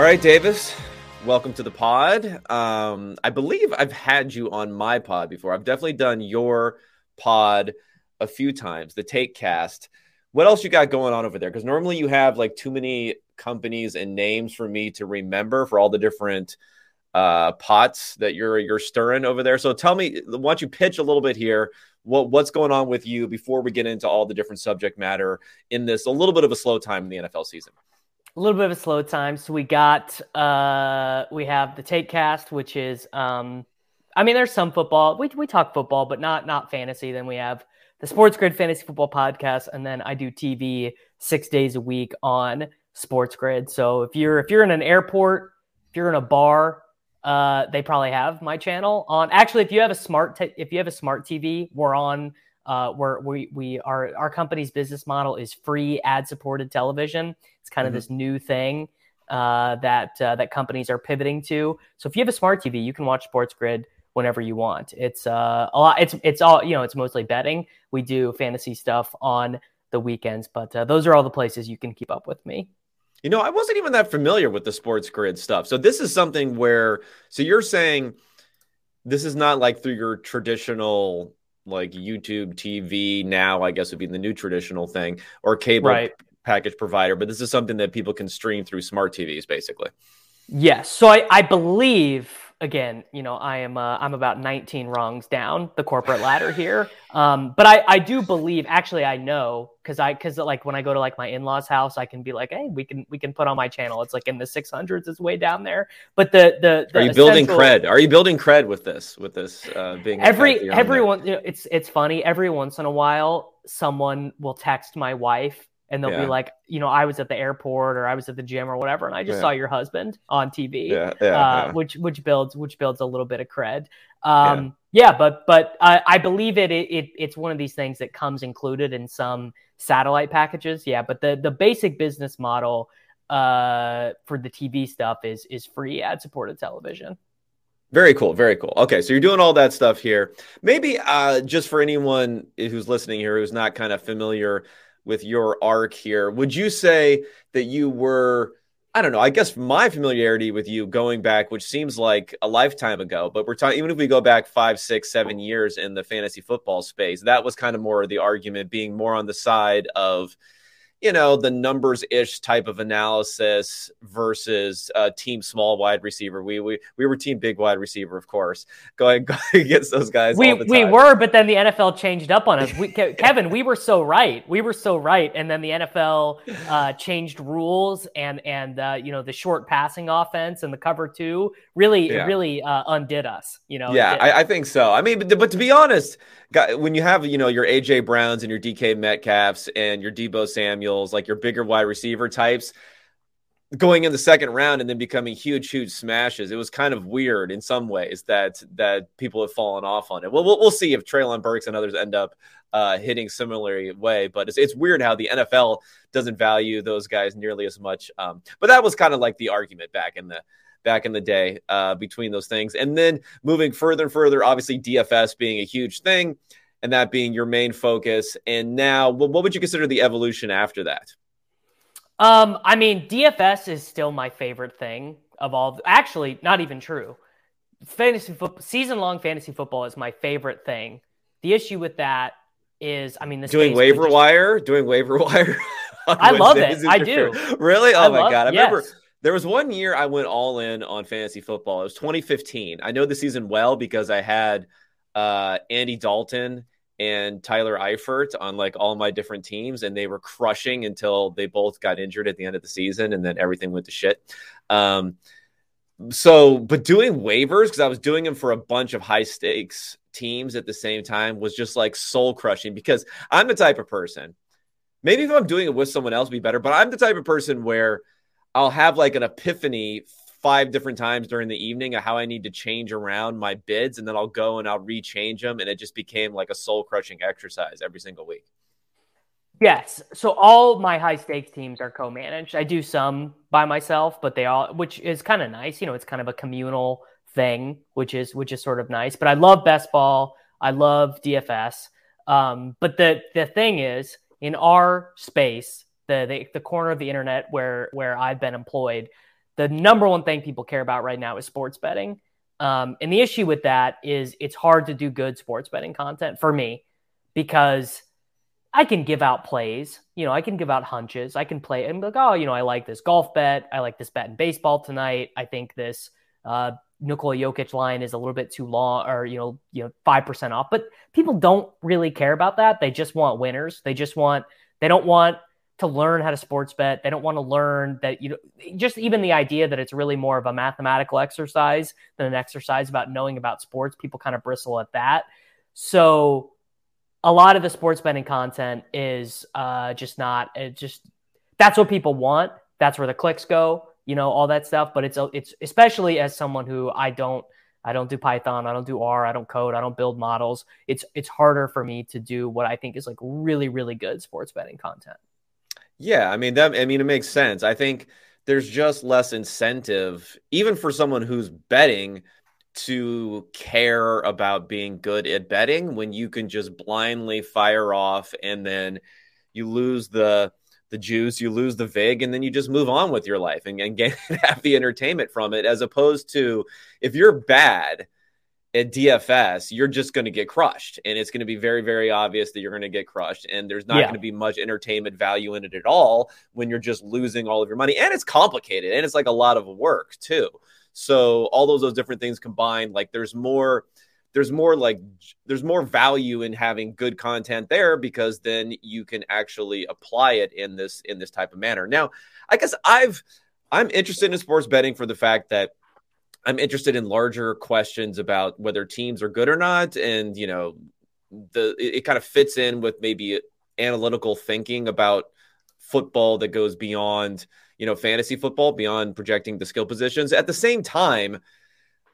All right, Davis, welcome to the pod. Um, I believe I've had you on my pod before. I've definitely done your pod a few times, the Take Cast. What else you got going on over there? Because normally you have like too many companies and names for me to remember for all the different uh, pots that you're you're stirring over there. So tell me, why don't you pitch a little bit here? What what's going on with you before we get into all the different subject matter in this a little bit of a slow time in the NFL season? A little bit of a slow time. So we got uh we have the take cast, which is um I mean there's some football. We we talk football, but not not fantasy. Then we have the Sports Grid Fantasy Football Podcast, and then I do TV six days a week on Sports Grid. So if you're if you're in an airport, if you're in a bar, uh, they probably have my channel on. Actually, if you have a smart te- if you have a smart TV, we're on. Uh, where we we are our company's business model is free ad supported television. It's kind of mm-hmm. this new thing uh, that uh, that companies are pivoting to. So if you have a smart TV, you can watch Sports Grid whenever you want. It's uh, a lot. It's it's all you know. It's mostly betting. We do fantasy stuff on the weekends, but uh, those are all the places you can keep up with me. You know, I wasn't even that familiar with the sports grid stuff. So this is something where so you're saying this is not like through your traditional like YouTube TV now, I guess would be the new traditional thing or cable right. package provider, but this is something that people can stream through smart TVs basically. Yes. So I, I believe again, you know, I am uh, I'm about 19 rungs down the corporate ladder here. Um, but I, I do believe, actually, I know because I because like when I go to like my in laws' house, I can be like, hey, we can we can put on my channel. It's like in the 600s, it's way down there. But the the, the are you building cred? Are you building cred with this with this uh, being every everyone? You know, it's it's funny. Every once in a while, someone will text my wife and they'll yeah. be like, you know, I was at the airport or I was at the gym or whatever, and I just yeah. saw your husband on TV, yeah, uh, which which builds which builds a little bit of cred. Um, yeah. but but I, I believe it, it, it it's one of these things that comes included in some satellite packages. Yeah, but the the basic business model uh, for the TV stuff is is free ad supported television. Very cool. Very cool. Okay, so you're doing all that stuff here. Maybe uh, just for anyone who's listening here who's not kind of familiar with your arc here. Would you say that you were, I don't know, I guess my familiarity with you going back, which seems like a lifetime ago, but we're talking, even if we go back five, six, seven years in the fantasy football space, that was kind of more the argument being more on the side of, you know, the numbers ish type of analysis versus a team small wide receiver. We we we were team big wide receiver, of course, going, going against those guys. We we were, but then the NFL changed up on us. We, Kevin, we were so right. We were so right, and then the NFL uh, changed rules and and uh, you know the short passing offense and the cover two really yeah. really uh, undid us. You know. Yeah, I, I, think so. I mean, but, but to be honest, when you have you know your AJ Browns and your DK Metcalfs and your Deebo Samuels, like your bigger wide receiver types, going in the second round and then becoming huge, huge smashes. It was kind of weird in some ways that that people have fallen off on it. Well, we'll, we'll see if Treylon Burks and others end up uh, hitting similarly way, but it's, it's weird how the NFL doesn't value those guys nearly as much. Um, but that was kind of like the argument back in the back in the day uh, between those things. And then moving further and further, obviously DFS being a huge thing and that being your main focus. And now, what would you consider the evolution after that? Um, I mean, DFS is still my favorite thing of all. Actually, not even true. Fantasy football, season long fantasy football is my favorite thing. The issue with that is, I mean, doing waiver just, wire, doing waiver wire. I love it. I do. Really? Oh I my love, god! I yes. remember there was one year I went all in on fantasy football. It was 2015. I know the season well because I had uh, Andy Dalton and Tyler Eifert on like all my different teams, and they were crushing until they both got injured at the end of the season, and then everything went to shit. Um, so, but doing waivers because I was doing them for a bunch of high stakes teams at the same time was just like soul crushing because I'm the type of person. Maybe if I'm doing it with someone else, be better. But I'm the type of person where I'll have like an epiphany five different times during the evening of how I need to change around my bids, and then I'll go and I'll rechange them, and it just became like a soul crushing exercise every single week. Yes. So all my high stakes teams are co-managed. I do some by myself, but they all which is kind of nice. You know, it's kind of a communal thing, which is which is sort of nice. But I love best ball. I love DFS. Um, but the the thing is, in our space, the, the the corner of the internet where where I've been employed, the number one thing people care about right now is sports betting. Um, and the issue with that is it's hard to do good sports betting content for me because I can give out plays. You know, I can give out hunches. I can play and like, oh, you know, I like this golf bet. I like this bet in baseball tonight. I think this uh, Nikola Jokic line is a little bit too long, or you know, you know, five percent off. But people don't really care about that. They just want winners. They just want. They don't want to learn how to sports bet. They don't want to learn that you know, just even the idea that it's really more of a mathematical exercise than an exercise about knowing about sports. People kind of bristle at that. So a lot of the sports betting content is uh, just not. It just that's what people want. That's where the clicks go you know, all that stuff. But it's it's especially as someone who I don't I don't do Python, I don't do R, I don't code, I don't build models. It's it's harder for me to do what I think is like really really good sports betting content. Yeah, I mean that I mean it makes sense. I think there's just less incentive even for someone who's betting to care about being good at betting when you can just blindly fire off and then you lose the the juice, you lose the vig, and then you just move on with your life and, and get have the entertainment from it. As opposed to if you're bad at DFS, you're just going to get crushed, and it's going to be very, very obvious that you're going to get crushed, and there's not yeah. going to be much entertainment value in it at all when you're just losing all of your money, and it's complicated, and it's like a lot of work too. So all those those different things combined, like there's more there's more like there's more value in having good content there because then you can actually apply it in this in this type of manner. Now, I guess I've I'm interested in sports betting for the fact that I'm interested in larger questions about whether teams are good or not and you know the it, it kind of fits in with maybe analytical thinking about football that goes beyond you know fantasy football beyond projecting the skill positions at the same time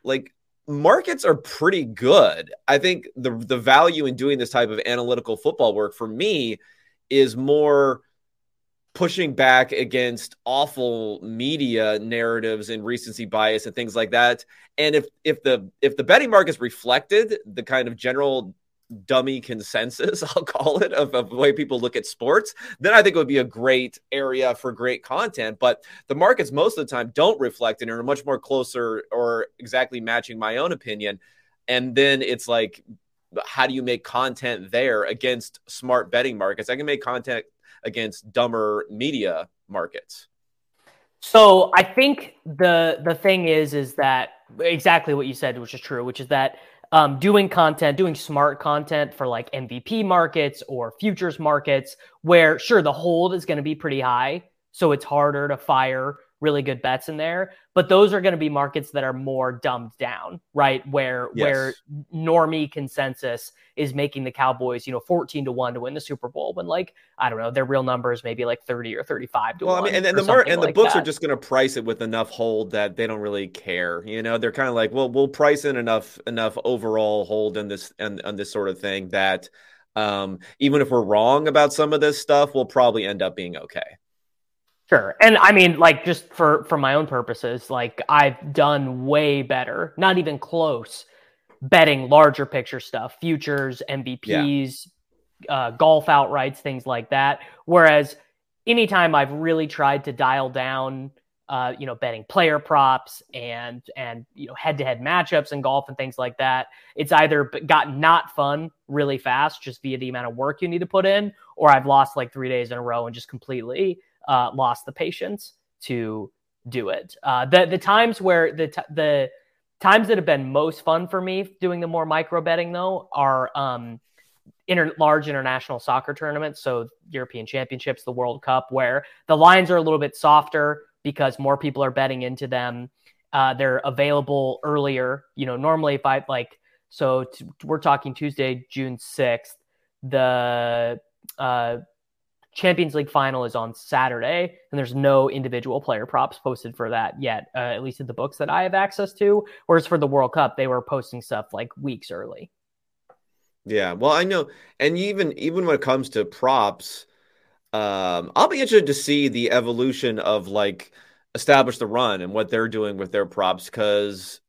like markets are pretty good. I think the the value in doing this type of analytical football work for me is more pushing back against awful media narratives and recency bias and things like that. And if if the if the betting markets reflected the kind of general dummy consensus, I'll call it, of, of, the way people look at sports, then I think it would be a great area for great content. But the markets most of the time don't reflect and are much more closer or exactly matching my own opinion. And then it's like, how do you make content there against smart betting markets? I can make content against dumber media markets. So I think the the thing is is that exactly what you said, which is true, which is that um, doing content, doing smart content for like MVP markets or futures markets, where sure the hold is going to be pretty high, so it's harder to fire really good bets in there. But those are going to be markets that are more dumbed down, right? Where yes. where normie consensus is making the Cowboys, you know, 14 to 1 to win the Super Bowl when like, I don't know, their real numbers maybe like 30 or 35 to well, 1. I mean, and, and the mar- and the books that. are just going to price it with enough hold that they don't really care. You know, they're kind of like, well, we'll price in enough enough overall hold in this and on this sort of thing that um, even if we're wrong about some of this stuff, we'll probably end up being okay. Sure. And I mean, like, just for for my own purposes, like I've done way better, not even close, betting larger picture stuff, futures, MVPs, yeah. uh, golf outrights, things like that. Whereas anytime I've really tried to dial down, uh, you know, betting player props and and you know head to head matchups in golf and things like that, it's either gotten not fun really fast just via the amount of work you need to put in, or I've lost like three days in a row and just completely uh, lost the patience to do it. Uh, the the times where the t- the times that have been most fun for me doing the more micro betting though are um, inter- large international soccer tournaments, so European Championships, the World Cup, where the lines are a little bit softer because more people are betting into them. Uh, they're available earlier. You know, normally if I like, so t- we're talking Tuesday, June sixth. The uh, Champions League final is on Saturday, and there's no individual player props posted for that yet, uh, at least in the books that I have access to. Whereas for the World Cup, they were posting stuff like weeks early. Yeah, well, I know, and even even when it comes to props, um, I'll be interested to see the evolution of like establish the run and what they're doing with their props because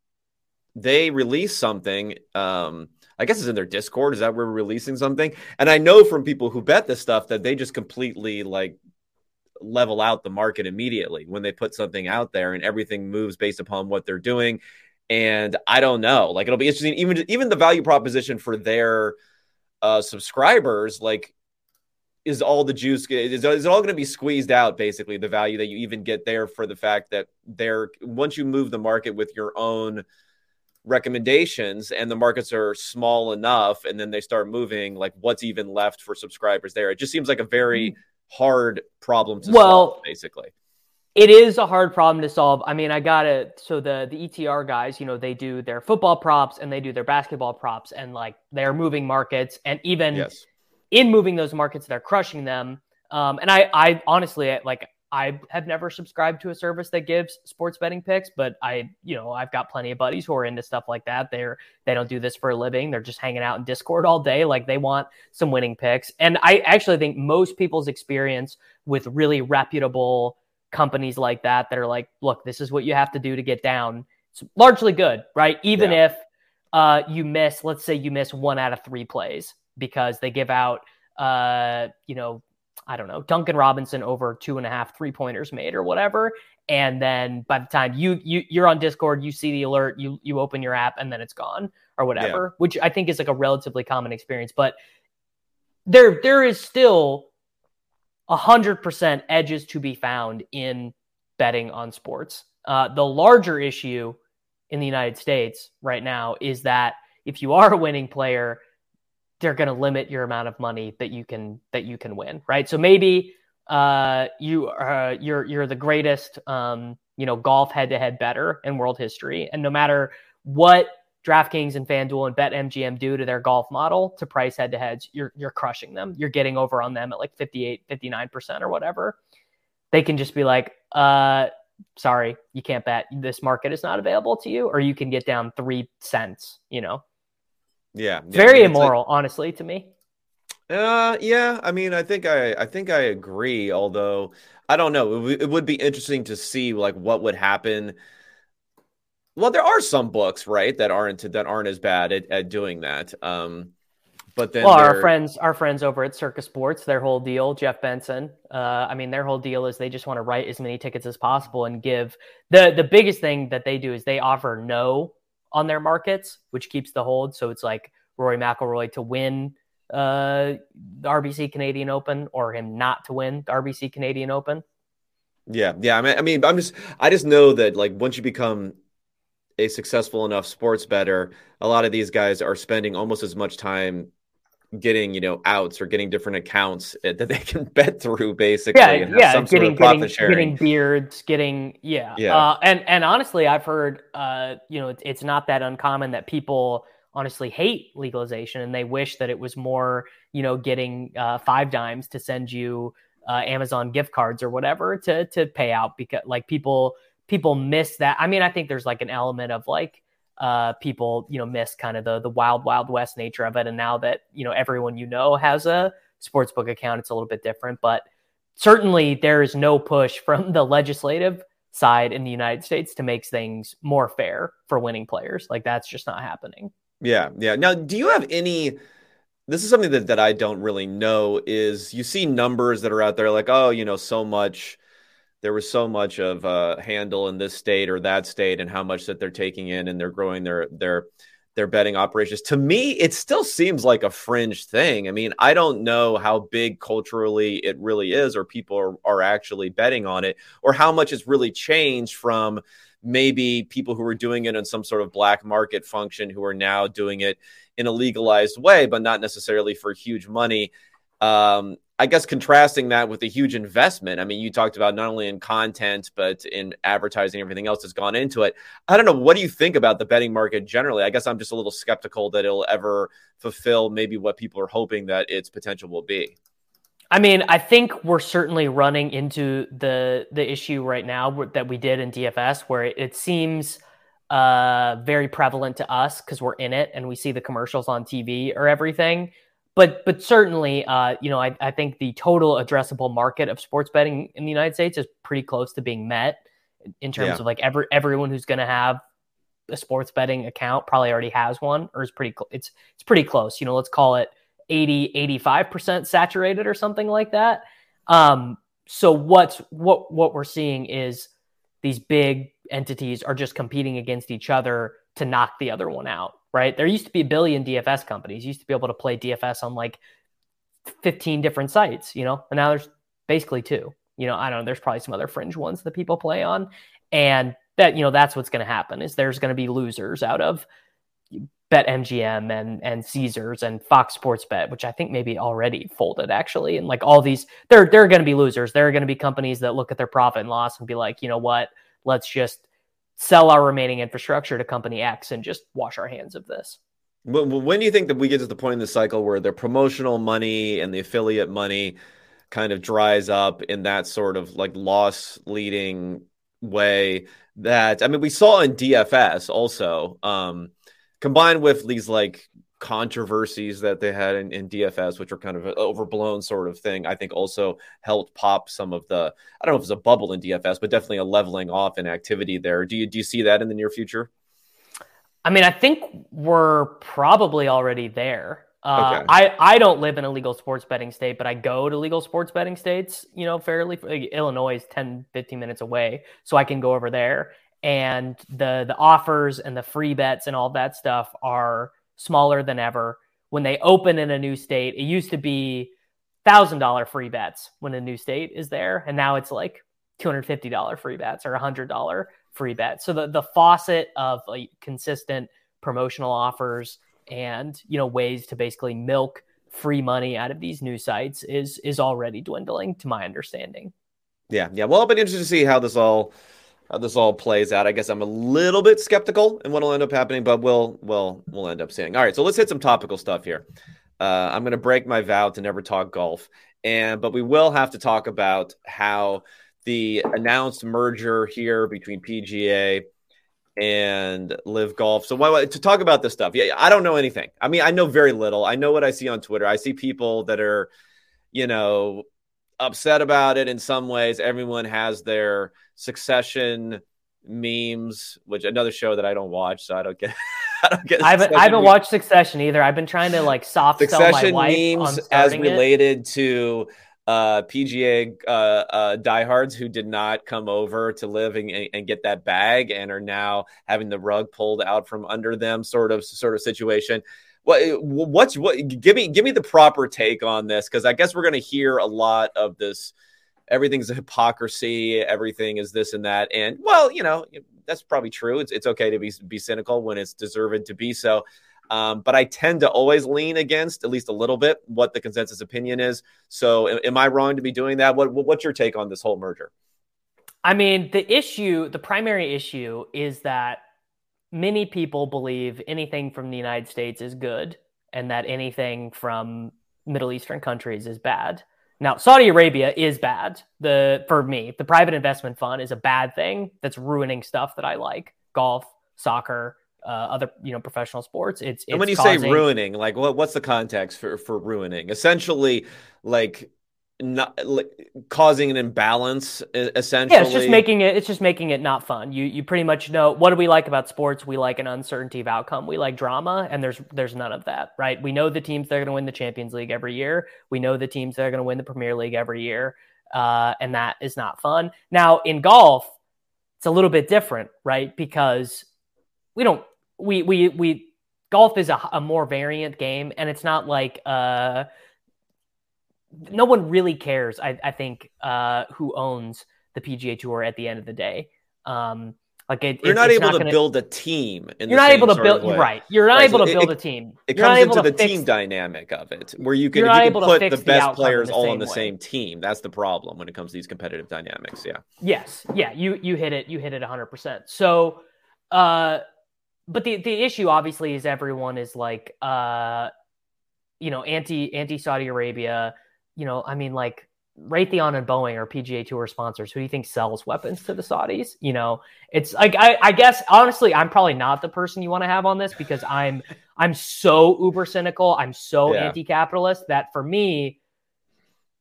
they release something. Um, I guess it's in their Discord. Is that where we're releasing something? And I know from people who bet this stuff that they just completely like level out the market immediately when they put something out there and everything moves based upon what they're doing. And I don't know, like it'll be interesting. Even even the value proposition for their uh, subscribers, like is all the juice is, is it all going to be squeezed out basically the value that you even get there for the fact that they're once you move the market with your own recommendations and the markets are small enough and then they start moving like what's even left for subscribers there? It just seems like a very mm-hmm. hard problem to well, solve basically. it is a hard problem to solve. I mean i got it. So the the etr guys you know they do their football props and they do their basketball props and like they're moving markets and even yes. in moving those markets they're crushing them. Um, and i i honestly like I have never subscribed to a service that gives sports betting picks, but I, you know, I've got plenty of buddies who are into stuff like that. They're they don't do this for a living. They're just hanging out in Discord all day. Like they want some winning picks. And I actually think most people's experience with really reputable companies like that that are like, look, this is what you have to do to get down. It's largely good, right? Even yeah. if uh, you miss, let's say you miss one out of three plays because they give out uh, you know, I don't know, Duncan Robinson over two and a half three pointers made or whatever. And then by the time you you you're on Discord, you see the alert, you you open your app, and then it's gone or whatever, yeah. which I think is like a relatively common experience. But there there is still a hundred percent edges to be found in betting on sports. Uh, the larger issue in the United States right now is that if you are a winning player, they're going to limit your amount of money that you can that you can win, right? So maybe uh, you uh, you're you're the greatest um, you know golf head to head better in world history, and no matter what DraftKings and FanDuel and BetMGM do to their golf model to price head to heads, you're you're crushing them. You're getting over on them at like 58, 59% or whatever. They can just be like, uh, sorry, you can't bet. This market is not available to you, or you can get down three cents, you know, yeah, yeah very immoral, like, honestly, to me. Uh, yeah. I mean, I think I, I think I agree. Although I don't know, it, it would be interesting to see like what would happen. Well, there are some books, right, that aren't that aren't as bad at, at doing that. Um, but then well, our friends, our friends over at Circa Sports, their whole deal, Jeff Benson. Uh, I mean, their whole deal is they just want to write as many tickets as possible and give the the biggest thing that they do is they offer no on their markets, which keeps the hold. So it's like Rory McIlroy to win uh, the RBC Canadian Open or him not to win the RBC Canadian Open. Yeah, yeah. I mean, I mean, I'm just, I just know that like once you become a successful enough sports better, a lot of these guys are spending almost as much time getting you know outs or getting different accounts that they can bet through basically yeah yeah getting getting, getting beards getting yeah yeah. uh, and and honestly i've heard uh you know it's, it's not that uncommon that people honestly hate legalization and they wish that it was more you know getting uh, 5Dimes to send you uh, amazon gift cards or whatever to to pay out because like people people miss that. I mean i think there's like an element of like uh, people you know miss kind of the the wild wild west nature of it. And now that you know everyone you know has a sportsbook account it's a little bit different. But certainly there is no push from the legislative side in the united states to make things more fair for winning players. Like that's just not happening. Yeah. Yeah. Now do you have any this is something that, that i don't really know is you see numbers that are out there like oh you know so much there was so much of uh, handle in this state or that state and how much that they're taking in and they're growing their their their betting operations. To me, it still seems like a fringe thing. I mean, I don't know how big culturally it really is, or people are, are actually betting on it, or how much it's really changed from maybe people who were doing it in some sort of black market function who are now doing it in a legalized way, but not necessarily for huge money. Um, I guess contrasting that with the huge investment. I mean, you talked about not only in content, but in advertising, everything else that's gone into it. I don't know. What do you think about the betting market generally? I guess I'm just a little skeptical that it'll ever fulfill maybe what people are hoping that its potential will be. I mean, I think we're certainly running into the the issue right now that we did in DFS, where it seems uh, very prevalent to us because we're in it and we see the commercials on TV or everything but but certainly, uh, you know, I, I think the total addressable market of sports betting in the United States is pretty close to being met in terms yeah. of like every everyone who's going to have a sports betting account probably already has one or is pretty cl- it's it's pretty close. You know, let's call it 80 85% saturated or something like that. Um, so what's what what we're seeing is these big entities are just competing against each other to knock the other one out, right? There used to be a billion DFS companies. You used to be able to play DFS on like 15 different sites, you know, and now there's basically two. You know, I don't know, there's probably some other fringe ones that people play on. And that, you know, that's what's going to happen is there's going to be losers out of BetMGM and and Caesars and Fox Sports Bet, which I think maybe already folded actually. And like all these, they're they're going to be losers. There are going to be companies that look at their profit and loss and be like, you know what, let's just sell our remaining infrastructure to company X and just wash our hands of this. When do you think that we get to the point in the cycle where the promotional money and the affiliate money kind of dries up in that sort of like loss leading way? That I mean, we saw in DFS also. Um, combined with these like controversies that they had in, in, DFS, which are kind of an overblown sort of thing, I think also helped pop some of the I don't know if it's a bubble in DFS, but definitely a leveling off in activity there. Do you do you see that in the near future? I mean, I think we're probably already there. Uh, okay. I, I don't live in a legal sports betting state, but I go to legal sports betting states, you know, fairly. Like Illinois is 10, 15 minutes away. So I can go over there and the the offers and the free bets and all that stuff are smaller than ever. When they open in a new state, it used to be thousand dollar free bets when a new state is there, and now it's like two hundred fifty dollar free bets or a hundred dollar free bets. So the the faucet of like consistent promotional offers and you know ways to basically milk free money out of these new sites is is already dwindling, to my understanding. Yeah, yeah. Well, I'll be interested to see how this all how this all plays out. I guess I'm a little bit skeptical in what'll end up happening, but we'll we'll we'll end up seeing. All right, so let's hit some topical stuff here. Uh, I'm going to break my vow to never talk golf, and but we will have to talk about how the announced merger here between PGA and LIV Golf. So why, to talk about this stuff? Yeah, I don't know anything. I mean, I know very little. I know what I see on Twitter. I see people that are, you know, upset about it in some ways. Everyone has their Succession memes, which another show that I don't watch, so I don't get. I don't get. I haven't, I haven't watched Succession either. I've been trying to like soft Succession sell my wife memes as related it. to uh, PGA uh, uh, diehards who did not come over to LIV and, and, get that bag and are now having the rug pulled out from under them, sort of sort of situation. What what's what? Give me give me the proper take on this because I guess we're going to hear a lot of this everything's a hypocrisy, everything is this and that. And well, you know, that's probably true. It's it's okay to be be cynical when it's deserved to be so. Um, but I tend to always lean against at least a little bit what the consensus opinion is. So, am, am I wrong to be doing that? What what's your take on this whole merger? I mean, the issue, the primary issue, is that many people believe anything from the United States is good, and that anything from Middle Eastern countries is bad. Now, Saudi Arabia is bad. The for me, the private investment fund is a bad thing that's ruining stuff that I like: golf, soccer, uh, other you know professional sports. It's, it's and when you causing... say ruining, like what what's the context for for ruining? Essentially, like not like causing an imbalance essentially yeah it's just making it it's just making it not fun. You you pretty much know what do we like about sports? We like an uncertainty of outcome. We like drama and there's there's none of that right? We know the teams that are going to win the champions league every year. We know the teams that are going to win the premier league every year uh, and that is not fun. Now in golf it's a little bit different right? Because we don't we we we golf is a, a more variant game and it's not like uh no one really cares. I, I think uh, who owns the PGA Tour at the end of the day. Um, like it, you're not able not to gonna, build a team. you're not able to build right. You're not right, able so to build it, a team. It you're comes into the team dynamic of it, where you can, you can put the best the players all on the way. same team. That's the problem when it comes to these competitive dynamics. Yeah. Yes. Yeah. You you hit it. You hit it 100. percent So, uh, but the the issue obviously is everyone is like, uh, you know, anti anti Saudi Arabia you know, I mean, like Raytheon and Boeing are PGA Tour sponsors. Who do you think sells weapons to the Saudis? You know, it's like I, I guess honestly, I'm probably not the person you want to have on this because I'm I'm so uber cynical. I'm so yeah. anti-capitalist that for me,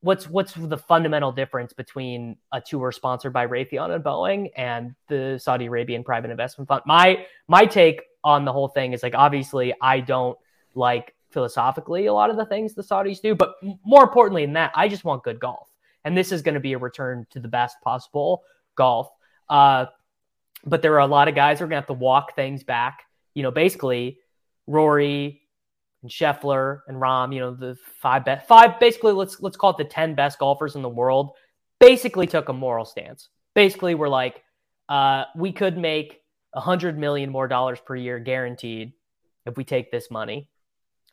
what's what's the fundamental difference between a tour sponsored by Raytheon and Boeing and the Saudi Arabian private investment fund? My my take on the whole thing is like obviously I don't like philosophically a lot of the things the Saudis do, but more importantly than that, I just want good golf. and this is going to be a return to the best possible golf. Uh, but there are a lot of guys who are going to have to walk things back. You know, basically, Rory and Scheffler and Rahm. you know, the five best, five basically let's let's call it the ten best golfers in the world. Basically, took a moral stance. Basically, we're like, uh, we could make a hundred million more dollars per year guaranteed if we take this money,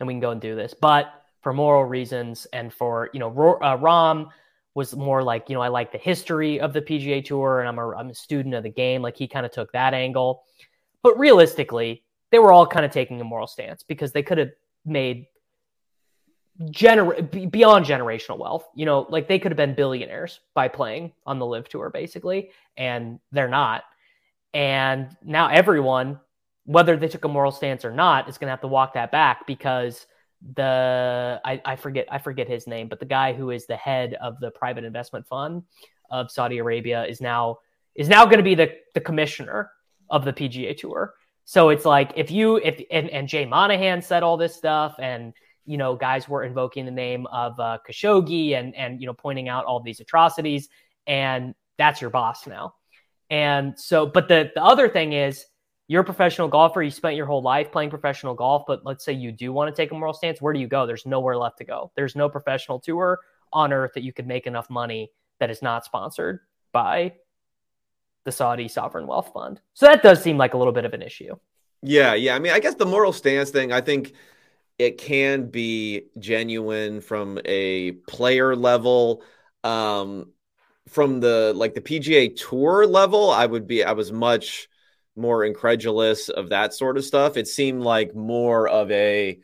and we can go and do this. But for moral reasons and for you know, uh, Rahm was more like you know I like the history of the PGA Tour and I'm a I'm a student of the game. Like he kind of took that angle, but realistically, they were all kind of taking a moral stance because they could have made gener- beyond generational wealth. You know, like they could have been billionaires by playing on the LIV Tour, basically, and they're not. And now everyone, whether they took a moral stance or not, is going to have to walk that back because the I, I forget I forget his name, but the guy who is the head of the private investment fund of Saudi Arabia is now is now going to be the the commissioner of the PGA Tour. So it's like if you if and, and Jay Monahan said all this stuff and you know guys were invoking the name of uh, Khashoggi and and you know pointing out all these atrocities and that's your boss now. And so but the the other thing is you're a professional golfer. You spent your whole life playing professional golf, but let's say you do want to take a moral stance. Where do you go? There's nowhere left to go. There's no professional tour on earth that you could make enough money that is not sponsored by the Saudi sovereign wealth fund. So that does seem like a little bit of an issue. Yeah, yeah. I mean, I guess the moral stance thing, I think it can be genuine from a player level. Um, from the like the PGA tour level, I would be I was much more incredulous of that sort of stuff. It seemed like more of a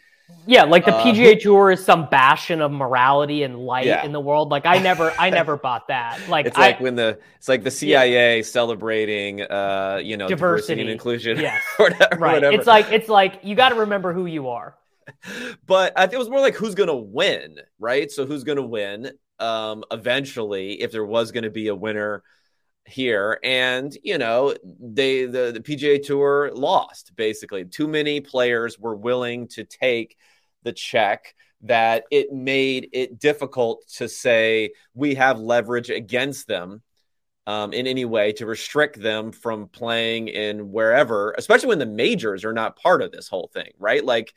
yeah, like the uh, PGA Tour is some bastion of morality and light yeah. in the world. Like I never, I never bought that. Like it's like when the it's like the CIA yeah. celebrating, uh, you know, diversity, diversity and inclusion. Yes, whatever, right. Whatever. It's like it's like you got to remember who you are. but I think it was more like who's going to win, right? So who's going to win? Um, eventually, if there was going to be a winner here and you know they the, the PGA tour lost basically too many players were willing to take the check that it made it difficult to say we have leverage against them um, in any way to restrict them from playing in wherever, especially when the majors are not part of this whole thing, right? Like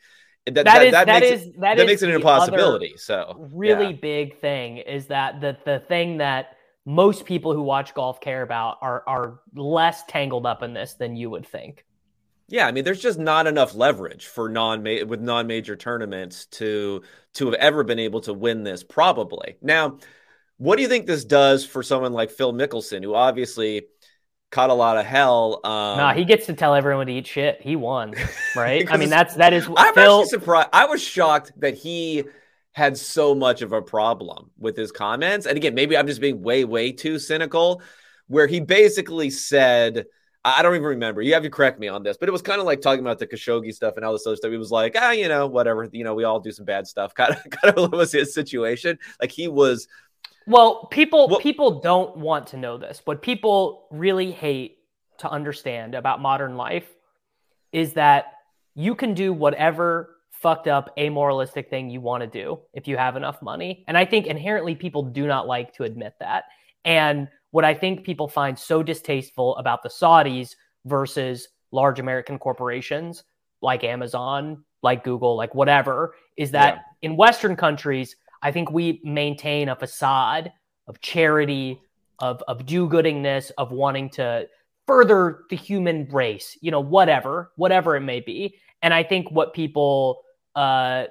that, that, that, is, that, that makes is, it, that, that makes it an impossibility. So really yeah. big thing is that the the thing that most people who watch golf care about are are less tangled up in this than you would think. Yeah, I mean, there's just not enough leverage for non with non major tournaments to to have ever been able to win this. Probably now, what do you think this does for someone like Phil Mickelson, who obviously caught a lot of hell? Um, nah, he gets to tell everyone to eat shit. He won, right? I mean, that's that is. I'm Phil... actually surprised. I was shocked that he had so much of a problem with his comments. And again, maybe I'm just being way, way too cynical, where he basically said, I don't even remember. You have to correct me on this, but it was kind of like talking about the Khashoggi stuff and all this other stuff. He was like, ah, you know, whatever. You know, we all do some bad stuff. Kind of, kind of was his situation. Like he was. Well, people well, people don't want to know this. What people really hate to understand about modern life is that you can do whatever fucked up amoralistic thing you want to do if you have enough money. And I think inherently people do not like to admit that. And what I think people find so distasteful about the Saudis versus large American corporations like Amazon, like Google, like whatever, is that yeah. in Western countries, I think we maintain a facade of charity, of, of do goodingness, of wanting to further the human race, you know, whatever, whatever it may be. And I think what people uh,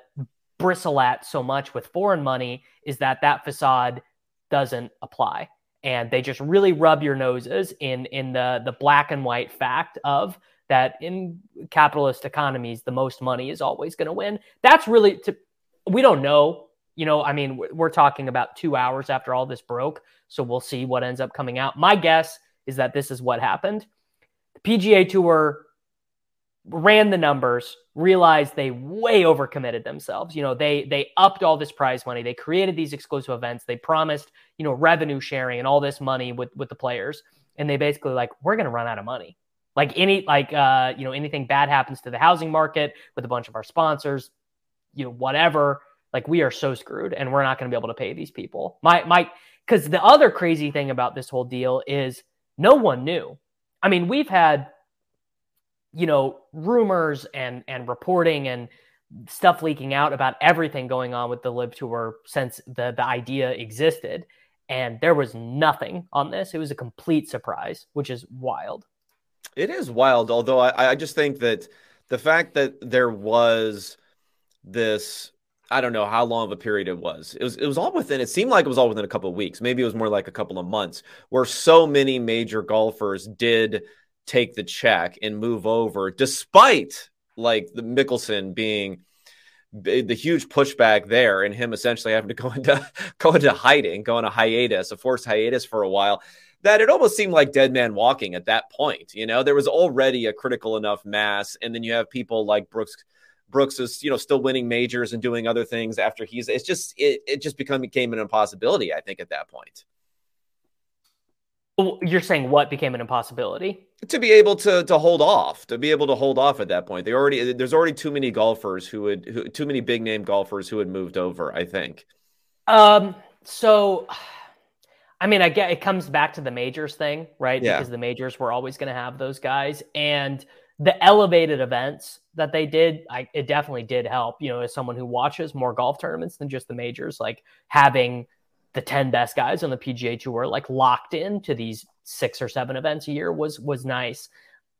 bristle at so much with foreign money is that that facade doesn't apply. And they just really rub your noses in in the the black and white fact of that in capitalist economies the most money is always going to win. That's really to we don't know. You know i mean we're talking about 2 hours after all this broke so we'll see what ends up coming out. My guess is that this is what happened. The pga tour ran the numbers, realized they way overcommitted themselves. You know, they they upped all this prize money. They created these exclusive events. They promised, you know, revenue sharing and all this money with with the players. And they basically like, we're gonna run out of money. Like any like uh, you know, anything bad happens to the housing market with a bunch of our sponsors, you know, whatever, like we are so screwed and we're not gonna be able to pay these people. My my Because the other crazy thing about this whole deal is no one knew. I mean, we've had, you know, rumors and and reporting and stuff leaking out about everything going on with the LIV tour since the the idea existed and there was nothing on this it was a complete surprise which is wild it is wild although i, I just think that the fact that there was this I don't know how long of a period it was. It was it was all within it seemed like it was all within a couple of weeks. Maybe it was more like a couple of months where so many major golfers did take the check and move over despite like the Mickelson being the huge pushback there and him essentially having to go into go into hiding, go on a hiatus, a forced hiatus for a while. That it almost seemed like dead man walking at that point. You know, there was already a critical enough mass, and then you have people like Brooks Brooks is, you know, still winning majors and doing other things after he's it's just it, it just become became an impossibility, I think, at that point. You're saying what became an impossibility? To be able to to hold off, to be able to hold off at that point. They already there's already too many golfers who would who, too many big name golfers who had moved over, I think. Um so I mean, I get it comes back to the majors thing, right? Yeah. Because the majors were always going to have those guys and the elevated events that they did, I, it definitely did help. You know, as someone who watches more golf tournaments than just the majors, like having the 10 best guys on the PGA Tour like locked into these six or seven events a year was was nice.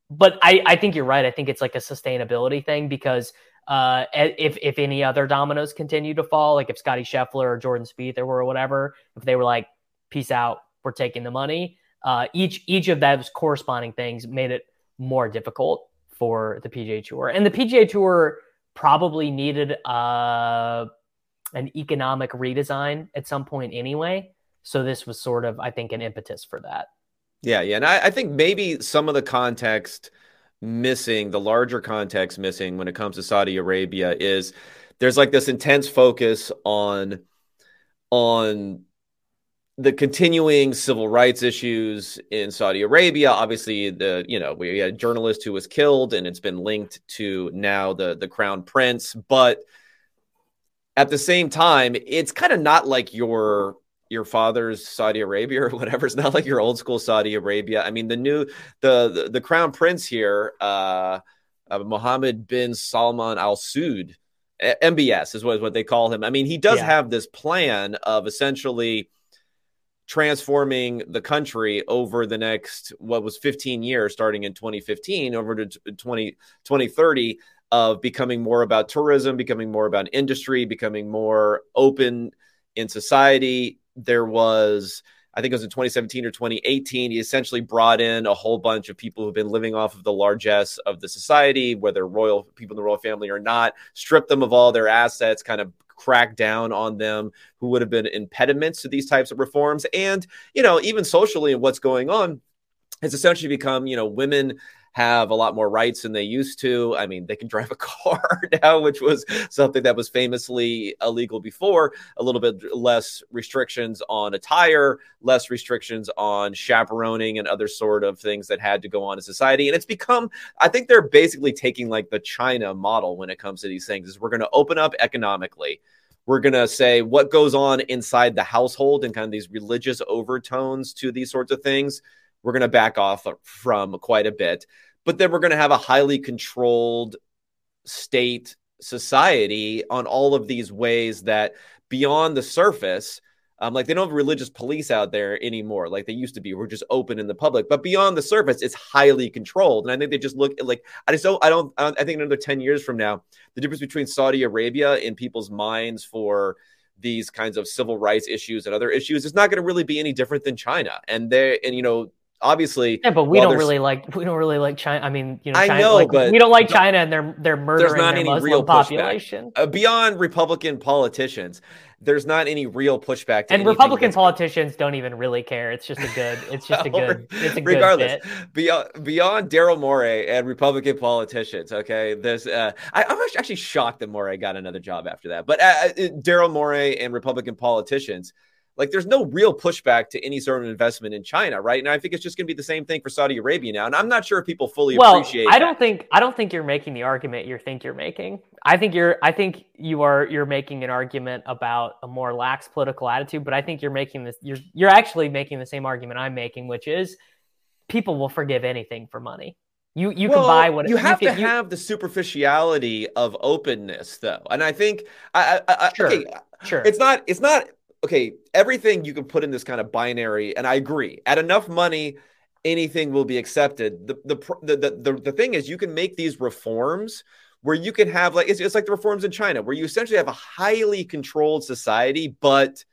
But I, I think you're right. I think it's like a sustainability thing because uh, if if any other dominoes continue to fall, like if Scottie Scheffler or Jordan Spieth or whatever, if they were like, "Peace out, we're taking the money," uh, each each of those corresponding things made it more difficult for the PGA Tour, and the PGA Tour probably needed uh, an economic redesign at some point anyway. So this was sort of, I think, an impetus for that. Yeah, yeah, and I, I think maybe some of the context missing, the larger context missing when it comes to Saudi Arabia is there's like this intense focus on on the continuing civil rights issues in Saudi Arabia. Obviously, the you know we had a journalist who was killed, and it's been linked to now the the crown prince. But at the same time, it's kind of not like your your father's Saudi Arabia or whatever. It's not like your old school Saudi Arabia. I mean, the new the the, the crown prince here, uh, uh, Mohammed bin Salman Al Saud, MBS is what, is what they call him. I mean, he does yeah. have this plan of essentially transforming the country over the next what was 15 years starting in 2015 over to 20 2030 of becoming more about tourism becoming more about industry becoming more open in society there was I think it was in 2017 or 2018. He essentially brought in a whole bunch of people who've been living off of the largesse of the society, whether royal people in the royal family or not, stripped them of all their assets, kind of crack down on them who would have been impediments to these types of reforms. And, you know, even socially what's going on has essentially become, you know, women have a lot more rights than they used to. I mean, they can drive a car now, which was something that was famously illegal before. A little bit less restrictions on attire, less restrictions on chaperoning and other sort of things that had to go on in society. And it's become, I think they're basically taking like the China model when it comes to these things. Is we're going to open up economically. We're going to say what goes on inside the household and kind of these religious overtones to these sorts of things we're going to back off from quite a bit. But then we're going to have a highly controlled state society on all of these ways that beyond the surface, um, like they don't have religious police out there anymore, like they used to be. We're just open in the public, but beyond the surface, it's highly controlled. And I think they just look like I just don't. I don't. I, don't, I think another ten years from now, the difference between Saudi Arabia in people's minds for these kinds of civil rights issues and other issues is not going to really be any different than China. And they and you know obviously yeah but we don't really like we don't really like china i mean you know, china, i know like, but we don't like china and they're they're murdering there's not any Muslim real population. Uh, beyond republican politicians there's not any real pushback and republican politicians don't even really care. It's just a good it's just a good it's a good regardless bit. beyond beyond daryl morey and republican politicians okay this uh, I, i'm actually shocked that morey got another job after that. But uh, uh daryl morey and republican politicians like there's no real pushback to any sort of investment in China, right? And I think it's just going to be the same thing for Saudi Arabia now. And I'm not sure if people fully well, appreciate. I don't think I don't think you're making the argument you think you're making. I think you're I think you are you're making an argument about a more lax political attitude, but I think you're making this you're you're actually making the same argument I'm making, which is people will forgive anything for money. You you well, can buy what you have you to you, have the superficiality of openness though, and I think I, I, I sure, okay, sure it's not it's not okay, everything you can put in this kind of binary, and I agree. At enough money, anything will be accepted. The the the the, the thing is, you can make these reforms where you can have like it's, it's like the reforms in China, where you essentially have a highly controlled society, but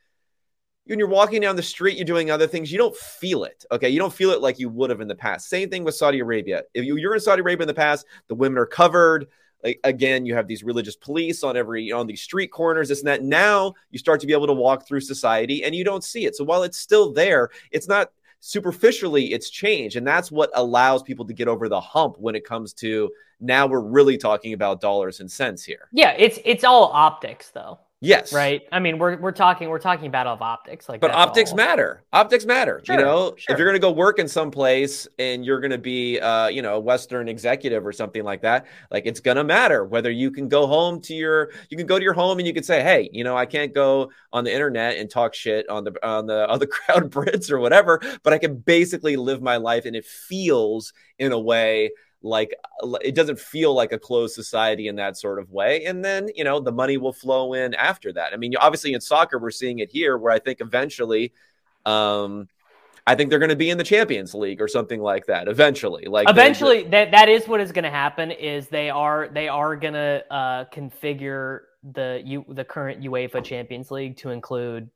when you're walking down the street, you're doing other things, you don't feel it. Okay. You don't feel it like you would have in the past. Same thing with Saudi Arabia. If you, you're in Saudi Arabia in the past, the women are covered like again you have these religious police on every on these street corners this and that. Now you start to be able to walk through society and you don't see it. So while it's still there it's not superficially it's changed. And that's what allows people to get over the hump when it comes to now we're really talking about dollars and cents here. Yeah it's it's all optics though Yes. Right. I mean, we're we're talking we're talking battle of optics, like. But optics all. matter. Optics matter. Sure, you know, sure. if you're going to go work in some place and you're going to be, uh, you know, a Western executive or something like that, like it's going to matter whether you can go home to your, you can go to your home and you can say, hey, you know, I can't go on the internet and talk shit on the on the on the crown prince or whatever, but I can basically live my life and it feels in a way like it doesn't feel like a closed society in that sort of way and then you know the money will flow in after that i mean obviously in soccer we're seeing it here where i think eventually um I think they're going to be in the Champions League or something like that eventually. Like eventually, that that is what is going to happen. Is they are they are going to uh, configure the you the current UEFA Champions League to include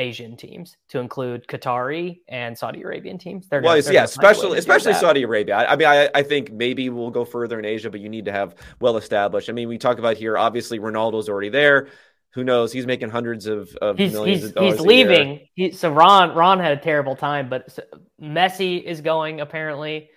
Asian teams to include Qatari and Saudi Arabian teams. They're well, gonna, yeah, especially especially Saudi Arabia. I, I mean, I, I, think maybe we'll go further in Asia, but you need to have well established. I mean, we talk about here. Obviously, Ronaldo's already there. Who knows? He's making hundreds of, of he's, millions he's, of dollars. He's leaving. He, so Ron Ron had a terrible time, but Messi is going apparently.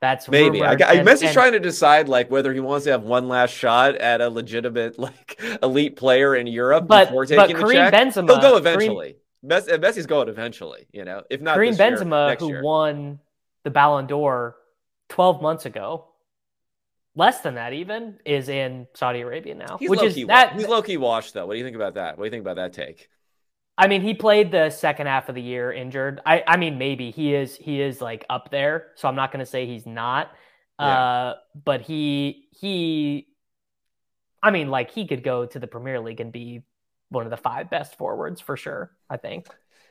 That's maybe I got and, Messi's and, trying to decide like whether he wants to have one last shot at a legitimate like elite player in Europe but, before taking but the check. Benzema, He'll go eventually. Kareem, Messi, Messi's going eventually, you know, if not Kareem Benzema, year, who year. won the Ballon d'Or 12 months ago, less than that even, is in Saudi Arabia now. He's which is that he's low key washed though. What do you think about that? What do you think about that take? I mean, he played the second half of the year injured. I, I mean, maybe he is he is like up there, so I'm not going to say he's not. Yeah. Uh, but he he, I mean, like he could go to the Premier League and be one of the five best forwards for sure. I think.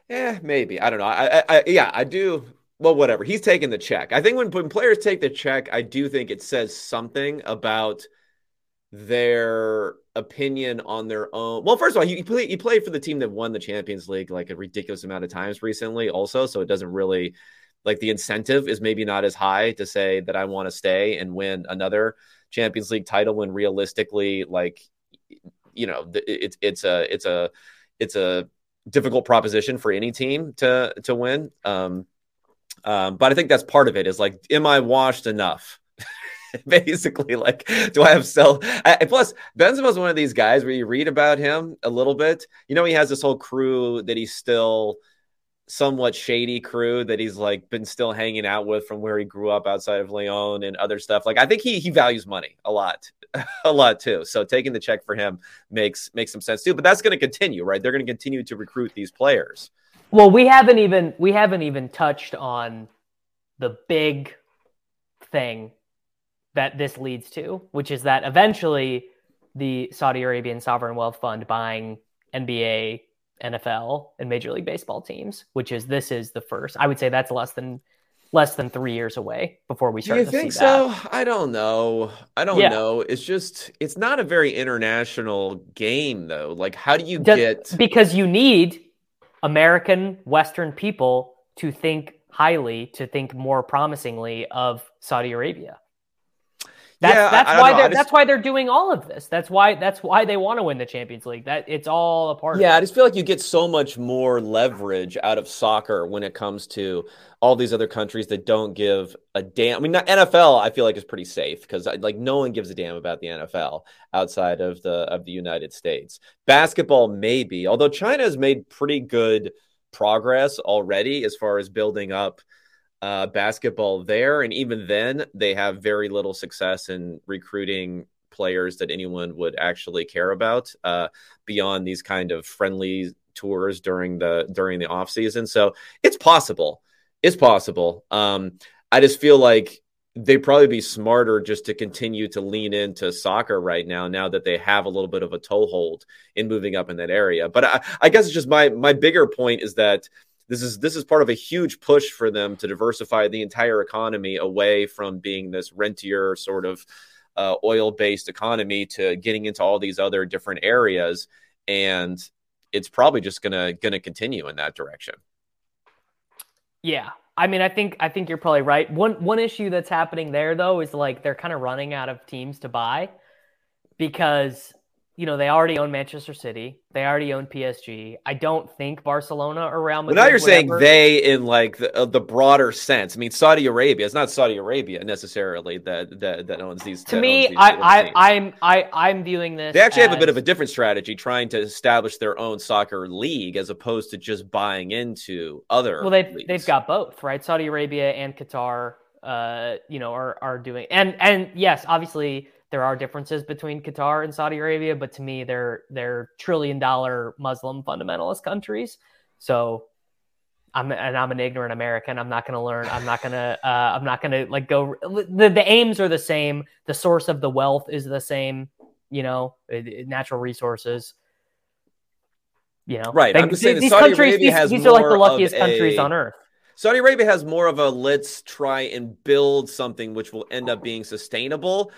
Yeah, maybe. I don't know. I, I, yeah, I do. Well, whatever. He's taking the check. I think when, when players take the check, I do think it says something about their opinion on their own. Well, first of all, he, play, he played for the team that won the Champions League like a ridiculous amount of times recently, also. So it doesn't really like the incentive is maybe not as high to say that I want to stay and win another Champions League title when realistically, like you know, it's it's a it's a it's a difficult proposition for any team to to win. Um, um, but I think that's part of it. Is like, am I washed enough? Basically, like, do I have sell? I, plus, Benzema's one of these guys where you read about him a little bit. You know, he has this whole crew that he's still somewhat shady crew that he's like been still hanging out with from where he grew up outside of Lyon and other stuff. Like I think he he values money a lot. a lot too. So taking the check for him makes makes some sense too. But that's going to continue, right? They're going to continue to recruit these players. Well, we haven't even we haven't even touched on the big thing that this leads to, which is that eventually the Saudi Arabian sovereign wealth fund buying NBA, NFL, and Major League Baseball teams, which is this is the first. I would say that's less than less than three years away before we start. Do you think so? I don't know. I don't yeah. know. It's just it's not a very international game though. Like, how do you Does, get? Because you need American Western people to think highly, to think more promisingly of Saudi Arabia. That's yeah, that's I, I why they're just, that's why they're doing all of this. That's why that's why they want to win the Champions League. That it's all a part. Yeah, I just feel like you get so much more leverage out of soccer when it comes to all these other countries that don't give a damn. I mean, NFL I feel like is pretty safe because uh, like no one gives a damn about the NFL outside of the of the United States. Basketball maybe, although China has made pretty good progress already as far as building up uh, basketball there. And even then, they have very little success in recruiting players that anyone would actually care about uh, beyond these kind of friendly tours during the during the off season. So it's possible. It's possible. Um, I just feel like they'd probably be smarter just to continue to lean into soccer right now, now that they have a little bit of a toehold in moving up in that area. But I, I guess it's just my my bigger point is that this is this is part of a huge push for them to diversify the entire economy away from being this rentier sort of uh, oil based economy to getting into all these other different areas. And it's probably just gonna gonna continue in that direction. Yeah. I mean i think i think you're probably right. One one issue that's happening there though is like they're kind of running out of teams to buy because you know, they already own Manchester City. They already own PSG. I don't think Barcelona or Real Madrid. But now you're saying they in like the, uh, the broader sense. I mean, Saudi Arabia. It's not Saudi Arabia necessarily that that, that owns these. To me, these I, I I'm I I'm viewing this. They actually as... have a bit of a different strategy, trying to establish their own soccer league as opposed to just buying into other. Well, they've leagues. they've got both, right? Saudi Arabia and Qatar. Uh, you know, are are doing and and yes, obviously there are differences between Qatar and Saudi Arabia, but to me, they're they're trillion dollar Muslim fundamentalist countries. So I'm and I'm an ignorant American. I'm not going to learn. I'm not going to. Uh, I'm not going to like go. The the aims are the same. The source of the wealth is the same. You know, natural resources. You know, right? They, I'm just saying these Saudi countries, Arabia has these, are like the luckiest countries on earth. Saudi Arabia has more of a let's try and build something which will end up being sustainable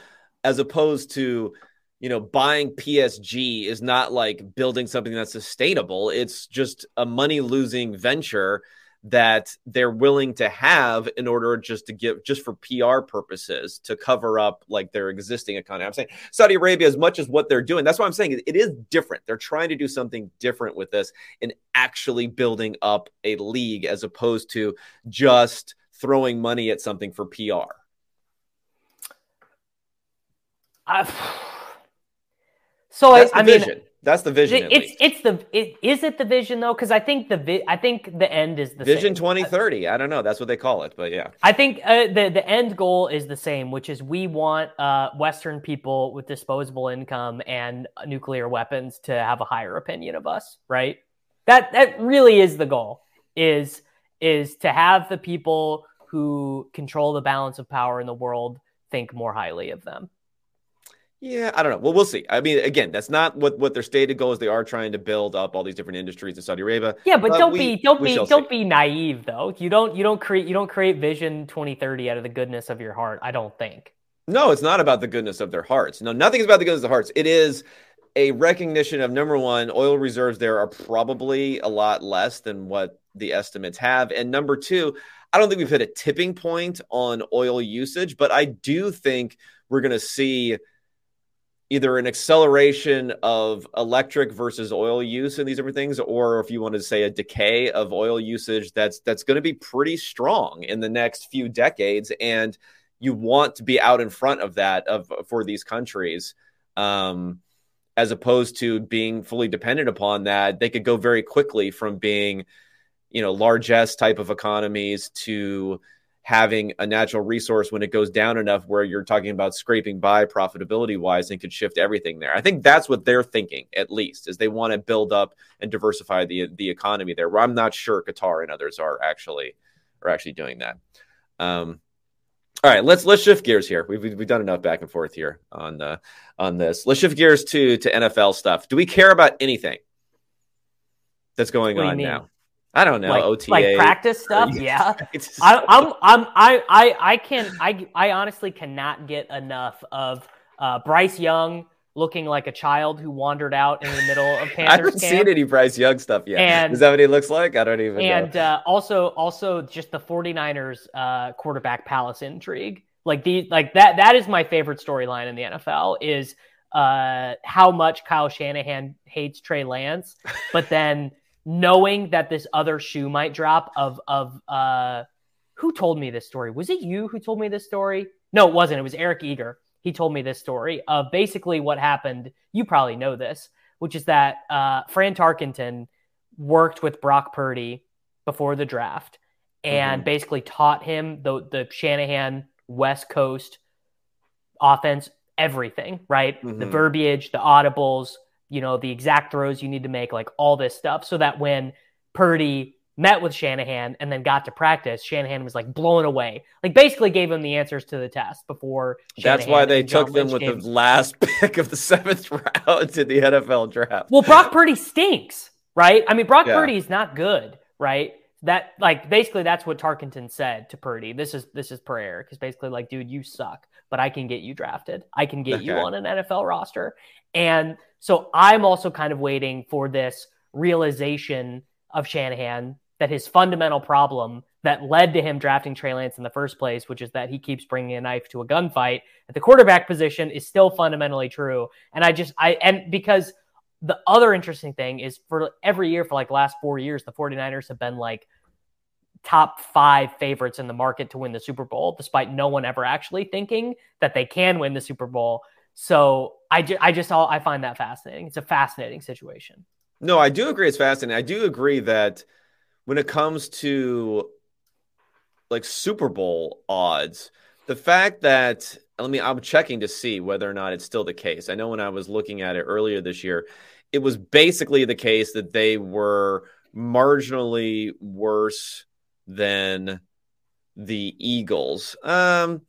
as opposed to you know buying PSG is not like building something that's sustainable it's just a money losing venture that they're willing to have in order just to give just for PR purposes to cover up like their existing economy. I'm saying Saudi Arabia as much as what they're doing. That's why I'm saying it is different. They're trying to do something different with this and actually building up a league as opposed to just throwing money at something for PR. I, so That's I, I mean. That's the vision. It's it's the it, is it the vision though? Because I think the vi- I think the end is the vision twenty thirty. I don't know. That's what they call it, but yeah. I think uh, the the end goal is the same, which is we want uh, Western people with disposable income and nuclear weapons to have a higher opinion of us, right? That that really is the goal. Is is to have the people who control the balance of power in the world think more highly of them. Yeah, I don't know. Well, we'll see. I mean, again, that's not what what their stated goal is. They are trying to build up all these different industries in Saudi Arabia. Yeah, but, but don't we, be don't be don't see. be naive though. You don't you don't create you don't create Vision 2030 out of the goodness of your heart. I don't think. No, it's not about the goodness of their hearts. No, nothing is about the goodness of the hearts. It is a recognition of number one, oil reserves there are probably a lot less than what the estimates have, and number two, I don't think we've hit a tipping point on oil usage, but I do think we're going to see either an acceleration of electric versus oil use in these different things or if you want to say a decay of oil usage that's that's going to be pretty strong in the next few decades and you want to be out in front of that of for these countries um, as opposed to being fully dependent upon that. They could go very quickly from being you know largesse type of economies to having a natural resource when it goes down enough where you're talking about scraping by profitability wise and could shift everything there. I think that's what they're thinking at least is they want to build up and diversify the the economy there. Where I'm not sure Qatar and others are actually are actually doing that. Um, all right, let's let's shift gears here. We've we've done enough back and forth here on uh, on this. Let's shift gears to to NFL stuff. Do we care about anything that's going on now? I don't know like, OTA like practice stuff. Yeah, I, I'm I'm I I I can I I honestly cannot get enough of uh, Bryce Young looking like a child who wandered out in the middle of Panthers I haven't camp. seen any Bryce Young stuff yet. And, Is that what he looks like? I don't even and, know. uh, also also just the 49ers uh, quarterback palace intrigue. Like the like that that is my favorite storyline in the NFL is uh how much Kyle Shanahan hates Trey Lance, but then knowing that this other shoe might drop of of uh who told me this story? Was it you who told me this story? No, it wasn't. It was Eric Eager. He told me this story of basically what happened. You probably know this, which is that uh, Fran Tarkenton worked with Brock Purdy before the draft and mm-hmm. basically taught him the the Shanahan West Coast offense everything, right? Mm-hmm. The verbiage, the audibles, you know, the exact throws you need to make, like all this stuff, so that when Purdy met with Shanahan and then got to practice, Shanahan was like blown away. Like basically gave him the answers to the test before. Shanahan That's why they took them with games. the last pick of the seventh round to the NFL draft. Well, Brock Purdy stinks, right? I mean, Brock yeah. Purdy is not good, right? That like basically that's what Tarkenton said to Purdy. This is this is prayer because basically like, dude, you suck, but I can get you drafted. I can get okay. you on an NFL roster, and so I'm also kind of waiting for this realization of Shanahan that his fundamental problem that led to him drafting Trey Lance in the first place, which is that he keeps bringing a knife to a gunfight at the quarterback position, is still fundamentally true. And I just, I, and because the other interesting thing is for every year for like last four years, the 49ers have been like top five favorites in the market to win the Super Bowl, despite no one ever actually thinking that they can win the Super Bowl. So I, ju- I just, I find that fascinating. It's a fascinating situation. No, I do agree. It's fascinating. I do agree that when it comes to like Super Bowl odds, the fact that let me I'm checking to see whether or not it's still the case. I know when I was looking at it earlier this year, it was basically the case that they were marginally worse than the Eagles. Um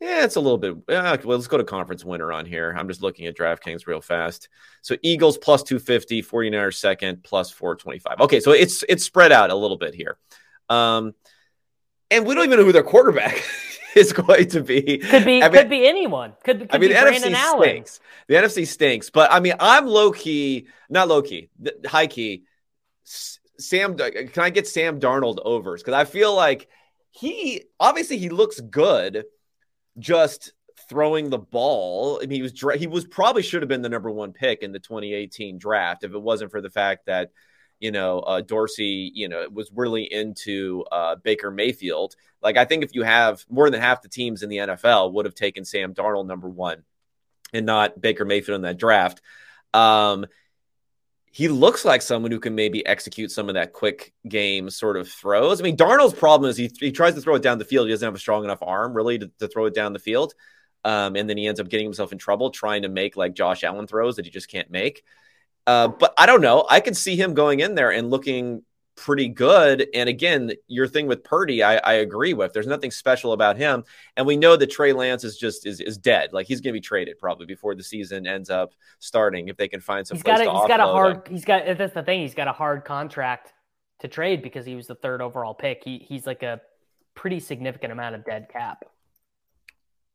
yeah, it's a little bit. Uh, well, let's go to conference winner on here. I'm just looking at DraftKings real fast. So Eagles plus 250, 49ers second plus 425. Okay, so it's it's spread out a little bit here. Um, and we don't even know who their quarterback is going to be. Could be I mean, could be anyone. Could, could I mean, the Brandon NFC Allen. stinks. The NFC stinks, but I mean, I'm low key, not low key, high key. Sam, can I get Sam Darnold overs? Because I feel like he obviously he looks good just throwing the ball. I mean, he was he was probably should have been the number one pick in the 2018 draft if it wasn't for the fact that you know uh, Dorsey you know was really into uh, Baker Mayfield. Like I think if you have more than half the teams in the NFL would have taken Sam Darnold number one and not Baker Mayfield in that draft. Um, he looks like someone who can maybe execute some of that quick game sort of throws. I mean, Darnold's problem is he, he tries to throw it down the field. He doesn't have a strong enough arm really to, to throw it down the field. Um, and then he ends up getting himself in trouble trying to make like Josh Allen throws that he just can't make. Uh, but I don't know. I could see him going in there and looking pretty good. And again, your thing with Purdy, I, I, agree with. There's nothing special about him, and we know that Trey Lance is just is, is dead. Like he's going to be traded probably before the season ends up starting if they can find some. He's got a, he's got a hard. Him. He's got that's the thing. He's got a hard contract to trade because he was the third overall pick. He he's like a pretty significant amount of dead cap.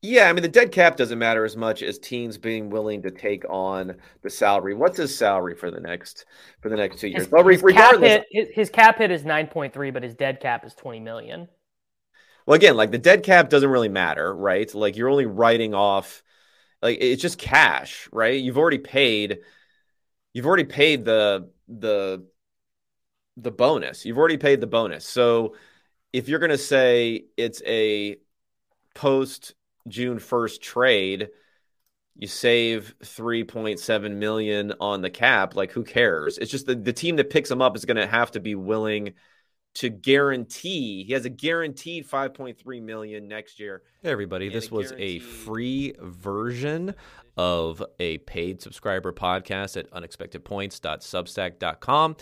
Yeah, I mean the dead cap doesn't matter as much as teams being willing to take on the salary. What's his salary for the next for the next two years? His, well, his cap hit, his cap hit is nine point three, but his dead cap is twenty million. Well, again, like the dead cap doesn't really matter, right? Like you're only writing off, like it's just cash, right? You've already paid, you've already paid the the the bonus. You've already paid the bonus. So if you're going to say it's a post June 1st trade, you save 3.7 million on the cap. Like, who cares? It's just the, the team that picks him up is going to have to be willing to guarantee he has a guaranteed 5.3 million next year. Hey everybody, this was a free version of a paid subscriber podcast at unexpectedpoints.substack.com.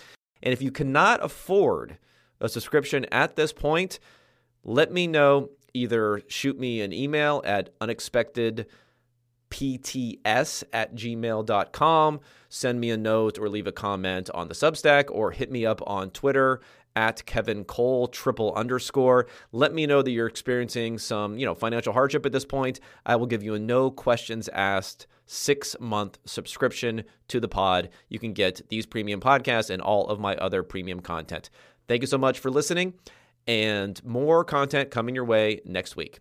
And if you cannot afford a subscription at this point, let me know either shoot me an email at unexpectedpts at gmail.com, send me a note or leave a comment on the Substack, or hit me up on Twitter at Kevin Cole triple underscore. Let me know that you're experiencing some, you know, financial hardship at this point. I will give you a no questions asked six month subscription to the pod. You can get these premium podcasts and all of my other premium content. Thank you so much for listening and more content coming your way next week.